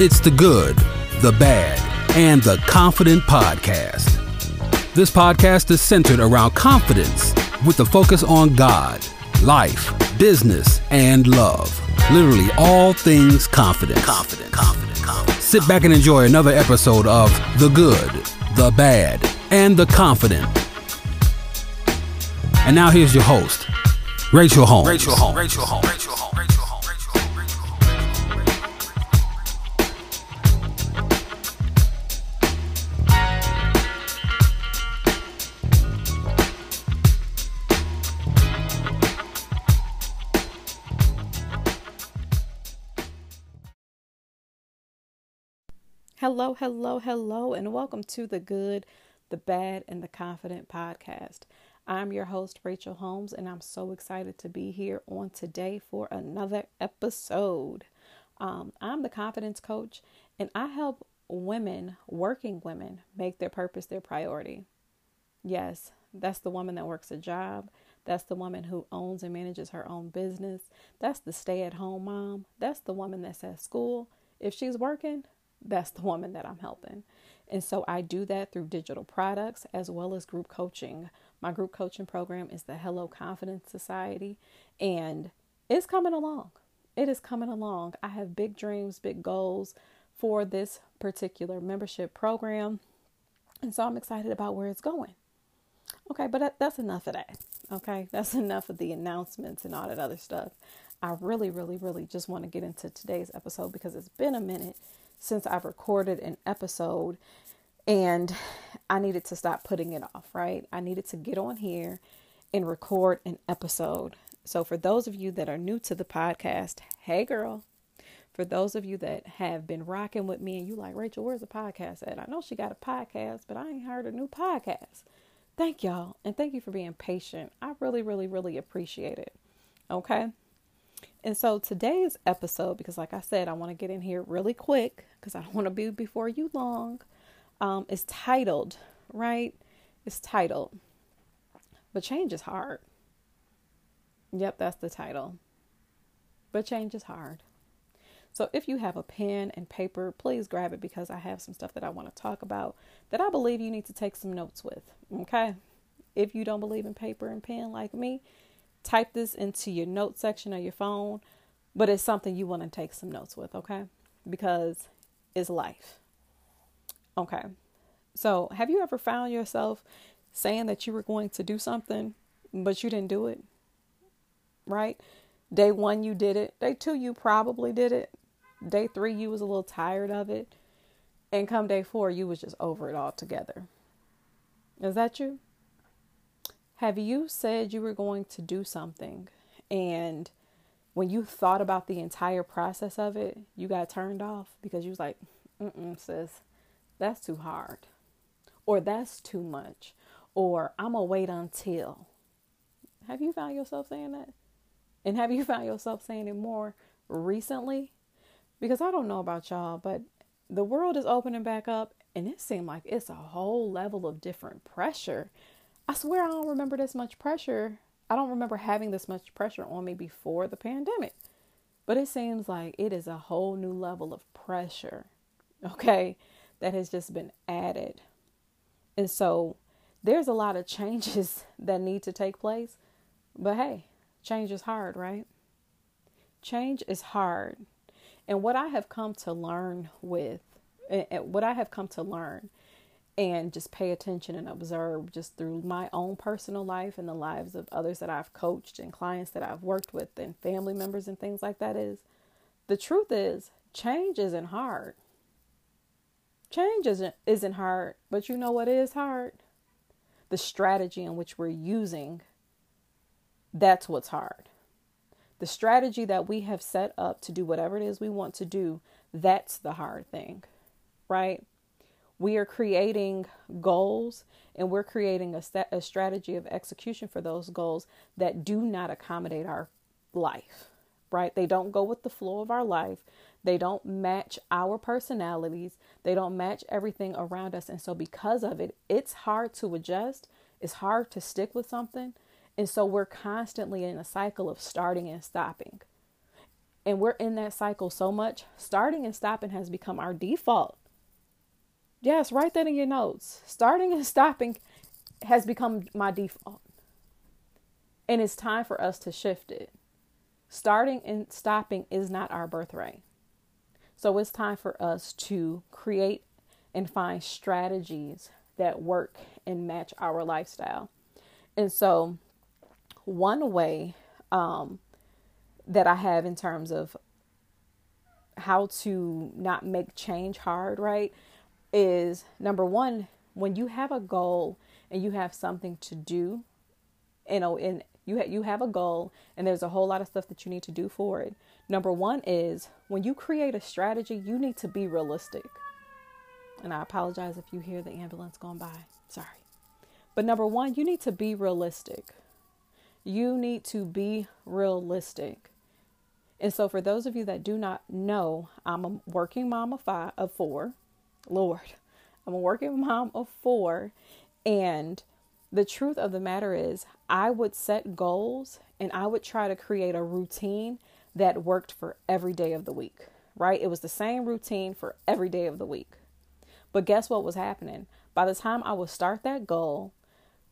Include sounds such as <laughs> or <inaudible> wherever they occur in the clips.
It's the good, the bad, and the confident podcast. This podcast is centered around confidence with a focus on God, life, business, and love. Literally all things confidence. Confident, confident, confident. Sit back and enjoy another episode of The Good, the Bad, and the Confident. And now here's your host, Rachel Holmes. Rachel Holmes. Rachel Holmes. Rachel Holmes. Hello, hello, hello, and welcome to the Good, the Bad, and the Confident podcast. I'm your host, Rachel Holmes, and I'm so excited to be here on today for another episode. Um, I'm the confidence coach, and I help women, working women, make their purpose their priority. Yes, that's the woman that works a job. That's the woman who owns and manages her own business. That's the stay at home mom. That's the woman that's at school. If she's working, that's the woman that I'm helping. And so I do that through digital products as well as group coaching. My group coaching program is the Hello Confidence Society, and it's coming along. It is coming along. I have big dreams, big goals for this particular membership program. And so I'm excited about where it's going. Okay, but that's enough of that. Okay, that's enough of the announcements and all that other stuff. I really, really, really just want to get into today's episode because it's been a minute since I've recorded an episode and I needed to stop putting it off, right? I needed to get on here and record an episode. So, for those of you that are new to the podcast, hey girl. For those of you that have been rocking with me and you like, Rachel, where's the podcast at? I know she got a podcast, but I ain't heard a new podcast. Thank y'all. And thank you for being patient. I really, really, really appreciate it. Okay. And so today's episode, because like I said, I want to get in here really quick because I don't want to be before you long, um, is titled, right? It's titled, But Change is Hard. Yep, that's the title. But change is hard. So if you have a pen and paper, please grab it because I have some stuff that I want to talk about that I believe you need to take some notes with. Okay? If you don't believe in paper and pen like me, type this into your note section of your phone, but it's something you want to take some notes with, okay? Because it's life. Okay. So, have you ever found yourself saying that you were going to do something, but you didn't do it? Right? Day one, you did it. Day two, you probably did it. Day three, you was a little tired of it. And come day four, you was just over it altogether. Is that you? Have you said you were going to do something and when you thought about the entire process of it, you got turned off because you was like, mm sis, that's too hard. Or that's too much. Or I'm going to wait until. Have you found yourself saying that? And have you <laughs> found yourself saying it more recently? Because I don't know about y'all, but the world is opening back up and it seemed like it's a whole level of different pressure I swear I don't remember this much pressure. I don't remember having this much pressure on me before the pandemic. But it seems like it is a whole new level of pressure, okay, that has just been added. And so there's a lot of changes <laughs> that need to take place. But hey, change is hard, right? Change is hard. And what I have come to learn with, and what I have come to learn and just pay attention and observe just through my own personal life and the lives of others that I've coached and clients that I've worked with and family members and things like that is the truth is change isn't hard. Change isn't isn't hard, but you know what is hard? The strategy in which we're using that's what's hard. The strategy that we have set up to do whatever it is we want to do, that's the hard thing. Right? We are creating goals and we're creating a, st- a strategy of execution for those goals that do not accommodate our life, right? They don't go with the flow of our life. They don't match our personalities. They don't match everything around us. And so, because of it, it's hard to adjust. It's hard to stick with something. And so, we're constantly in a cycle of starting and stopping. And we're in that cycle so much. Starting and stopping has become our default. Yes, write that in your notes. Starting and <laughs> stopping has become my default. And it's time for us to shift it. Starting and stopping is not our birthright. So it's time for us to create and find strategies that work and match our lifestyle. And so, one way um, that I have in terms of how to not make change hard, right, is number one, when you have a goal and you have something to do, you know, and you ha- you have a goal and there's a whole lot of stuff that you need to do for it. Number one is when you create a strategy, you need to be realistic. And I apologize if you hear the ambulance going by. Sorry. But number one, you need to be realistic. You need to be realistic. And so, for those of you that do not know, I'm a working mom of five, of four. Lord, I'm a working mom of four, and the truth of the matter is, I would set goals and I would try to create a routine that worked for every day of the week, right? It was the same routine for every day of the week. But guess what was happening? By the time I would start that goal,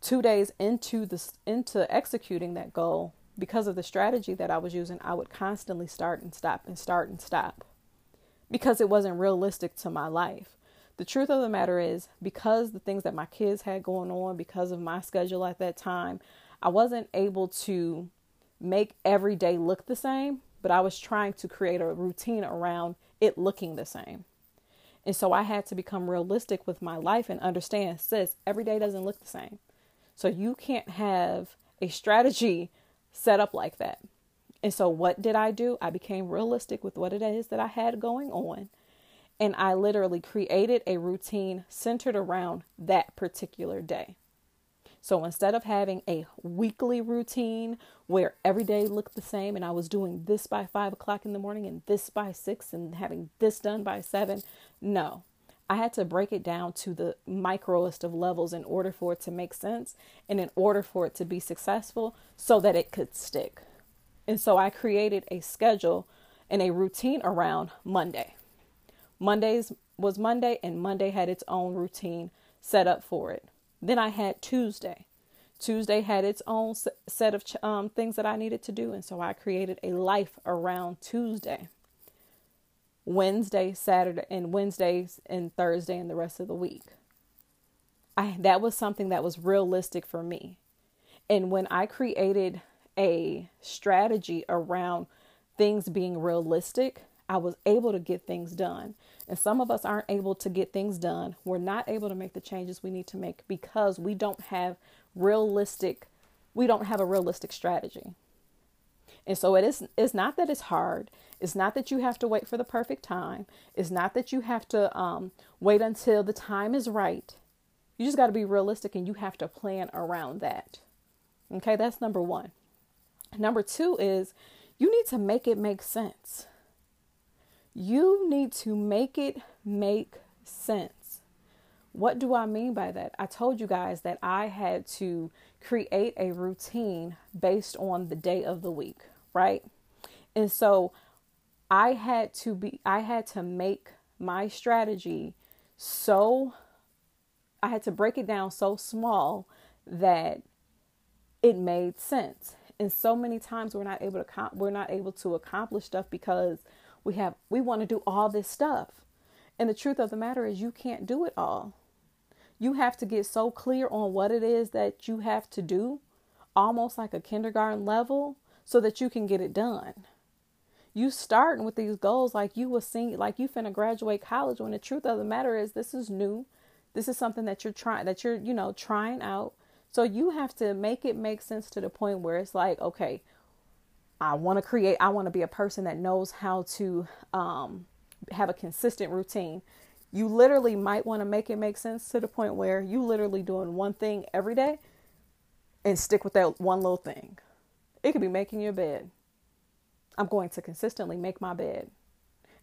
2 days into the into executing that goal, because of the strategy that I was using, I would constantly start and stop and start and stop because it wasn't realistic to my life the truth of the matter is because the things that my kids had going on because of my schedule at that time i wasn't able to make every day look the same but i was trying to create a routine around it looking the same. And so i had to become realistic with my life and understand sis every day doesn't look the same. So you can't have a strategy set up like that. And so what did i do? I became realistic with what it is that i had going on and I literally created a routine centered around that particular day. So instead of having a weekly routine where every day looked the same and I was doing this by five o'clock in the morning and this by six and having this done by seven, no. I had to break it down to the microest of levels in order for it to make sense and in order for it to be successful so that it could stick. And so I created a schedule and a routine around Monday. Mondays was Monday, and Monday had its own routine set up for it. Then I had Tuesday. Tuesday had its own set of um, things that I needed to do, and so I created a life around Tuesday. Wednesday, Saturday, and Wednesdays and Thursday, and the rest of the week. I that was something that was realistic for me. And when I created a strategy around things being realistic, I was able to get things done. And some of us aren't able to get things done. We're not able to make the changes we need to make because we don't have realistic we don't have a realistic strategy. And so it is it's not that it's hard. It's not that you have to wait for the perfect time. It's not that you have to um, wait until the time is right. You just got to be realistic and you have to plan around that. Okay, that's number 1. Number 2 is you need to make it make sense. You need to make it make sense. What do I mean by that? I told you guys that I had to create a routine based on the day of the week, right? And so I had to be I had to make my strategy so I had to break it down so small that it made sense. And so many times we're not able to we're not able to accomplish stuff because we have we want to do all this stuff. And the truth of the matter is you can't do it all. You have to get so clear on what it is that you have to do, almost like a kindergarten level, so that you can get it done. You starting with these goals like you was seeing like you finna graduate college when the truth of the matter is this is new. This is something that you're trying that you're, you know, trying out. So you have to make it make sense to the point where it's like, okay, I want to create, I want to be a person that knows how to um, have a consistent routine. You literally might want to make it make sense to the point where you literally doing one thing every day and stick with that one little thing. It could be making your bed. I'm going to consistently make my bed.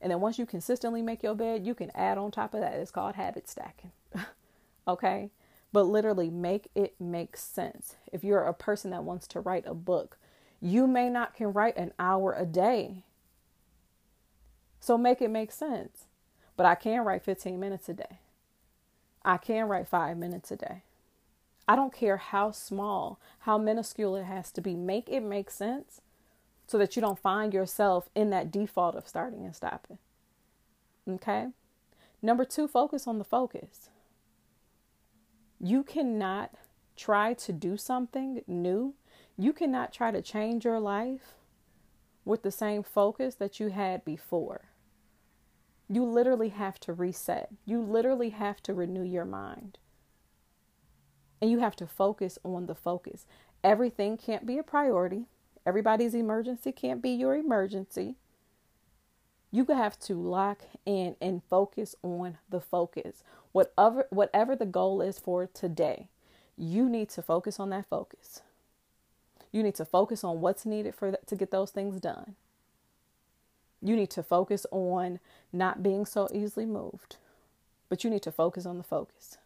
And then once you consistently make your bed, you can add on top of that. It's called habit stacking. <laughs> okay? But literally make it make sense. If you're a person that wants to write a book, you may not can write an hour a day, So make it make sense. But I can write 15 minutes a day. I can write five minutes a day. I don't care how small, how minuscule it has to be. Make it make sense so that you don't find yourself in that default of starting and stopping. Okay? Number two, focus on the focus. You cannot try to do something new. You cannot try to change your life with the same focus that you had before. You literally have to reset. You literally have to renew your mind. And you have to focus on the focus. Everything can't be a priority. Everybody's emergency can't be your emergency. You have to lock in and focus on the focus. Whatever whatever the goal is for today, you need to focus on that focus. You need to focus on what's needed for to get those things done. You need to focus on not being so easily moved, but you need to focus on the focus.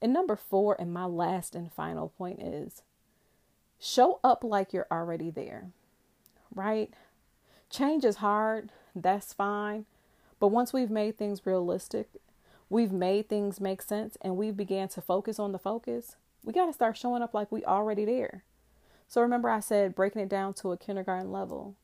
And number four, and my last and final point is show up like you're already there, right? Change is hard, that's fine. But once we've made things realistic, we've made things make sense, and we've began to focus on the focus, we got to start showing up like we already there. So remember, I said breaking it down to a kindergarten level.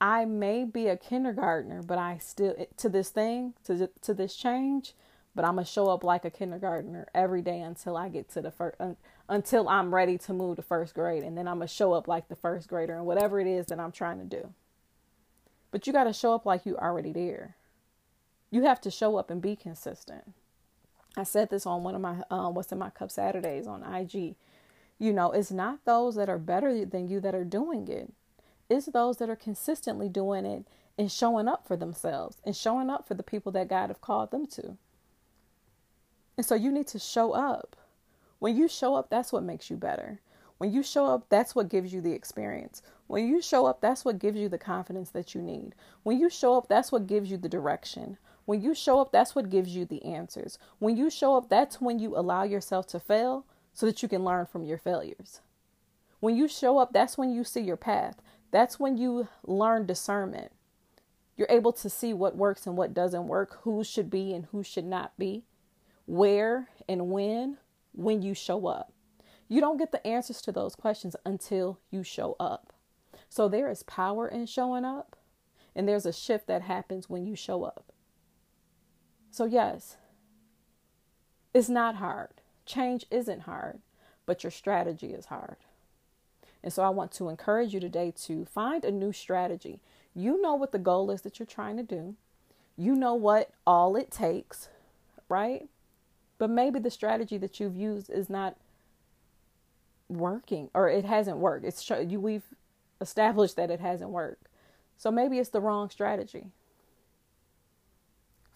I may be a kindergartner, but I still to this thing to to this change. But I'm gonna show up like a kindergartner every day until I get to the first un, until I'm ready to move to first grade, and then I'm gonna show up like the first grader and whatever it is that I'm trying to do. But you got to show up like you already there. You have to show up and be consistent. I said this on one of my um, what's in my cup Saturdays on IG. You know, it's not those that are better than you that are doing it it's those that are consistently doing it and showing up for themselves and showing up for the people that God have called them to. And so you need to show up. When you show up, that's what makes you better. When you show up, that's what gives you the experience. When you show up, that's what gives you the confidence that you need. When you show up, that's what gives you the direction. When you show up, that's what gives you the answers. When you show up, that's when you allow yourself to fail so that you can learn from your failures. When you show up, that's when you see your path. That's when you learn discernment. You're able to see what works and what doesn't work, who should be and who should not be, where and when, when you show up. You don't get the answers to those questions until you show up. So there is power in showing up, and there's a shift that happens when you show up. So, yes, it's not hard. Change isn't hard, but your strategy is hard. And so I want to encourage you today to find a new strategy. You know what the goal is that you're trying to do, you know what all it takes, right? But maybe the strategy that you've used is not working or it hasn't worked. It's you we've established that it hasn't worked. So maybe it's the wrong strategy.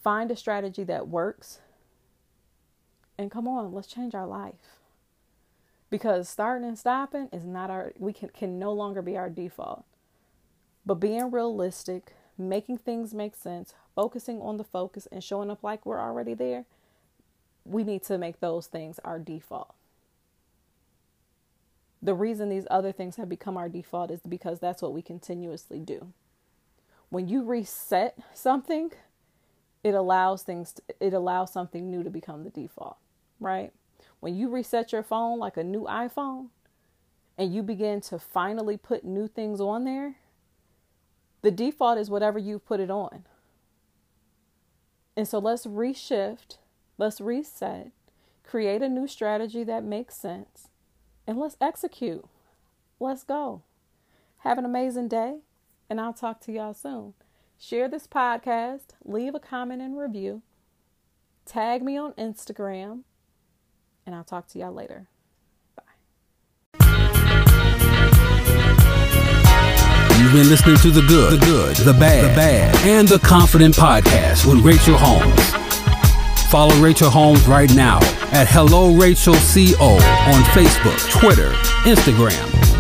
Find a strategy that works and come on, let's change our life. Because starting and stopping is not our we can can no longer be our default. But being realistic making things make sense focusing on the focus and showing up like we're already there we need to make those things our default. The reason these other things have become our default is because that's what we continuously do. When you reset something it allows things to, it allows something new to become the default right when you reset your phone like a new iPhone and you begin to finally put new things on there, the default is whatever you put it on. And so let's reshift, let's reset, create a new strategy that makes sense, and let's execute. Let's go. Have an amazing day, and I'll talk to y'all soon. Share this podcast, leave a comment and review, tag me on Instagram and I'll talk to y'all later. Bye. You've been listening to the good, the good, the bad, the bad, and the confident podcast with Rachel Holmes. Follow Rachel Holmes right now at Hello Rachel CO on Facebook, Twitter, Instagram,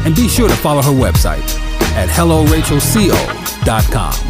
and be sure to follow her website at HelloRachelCO.com.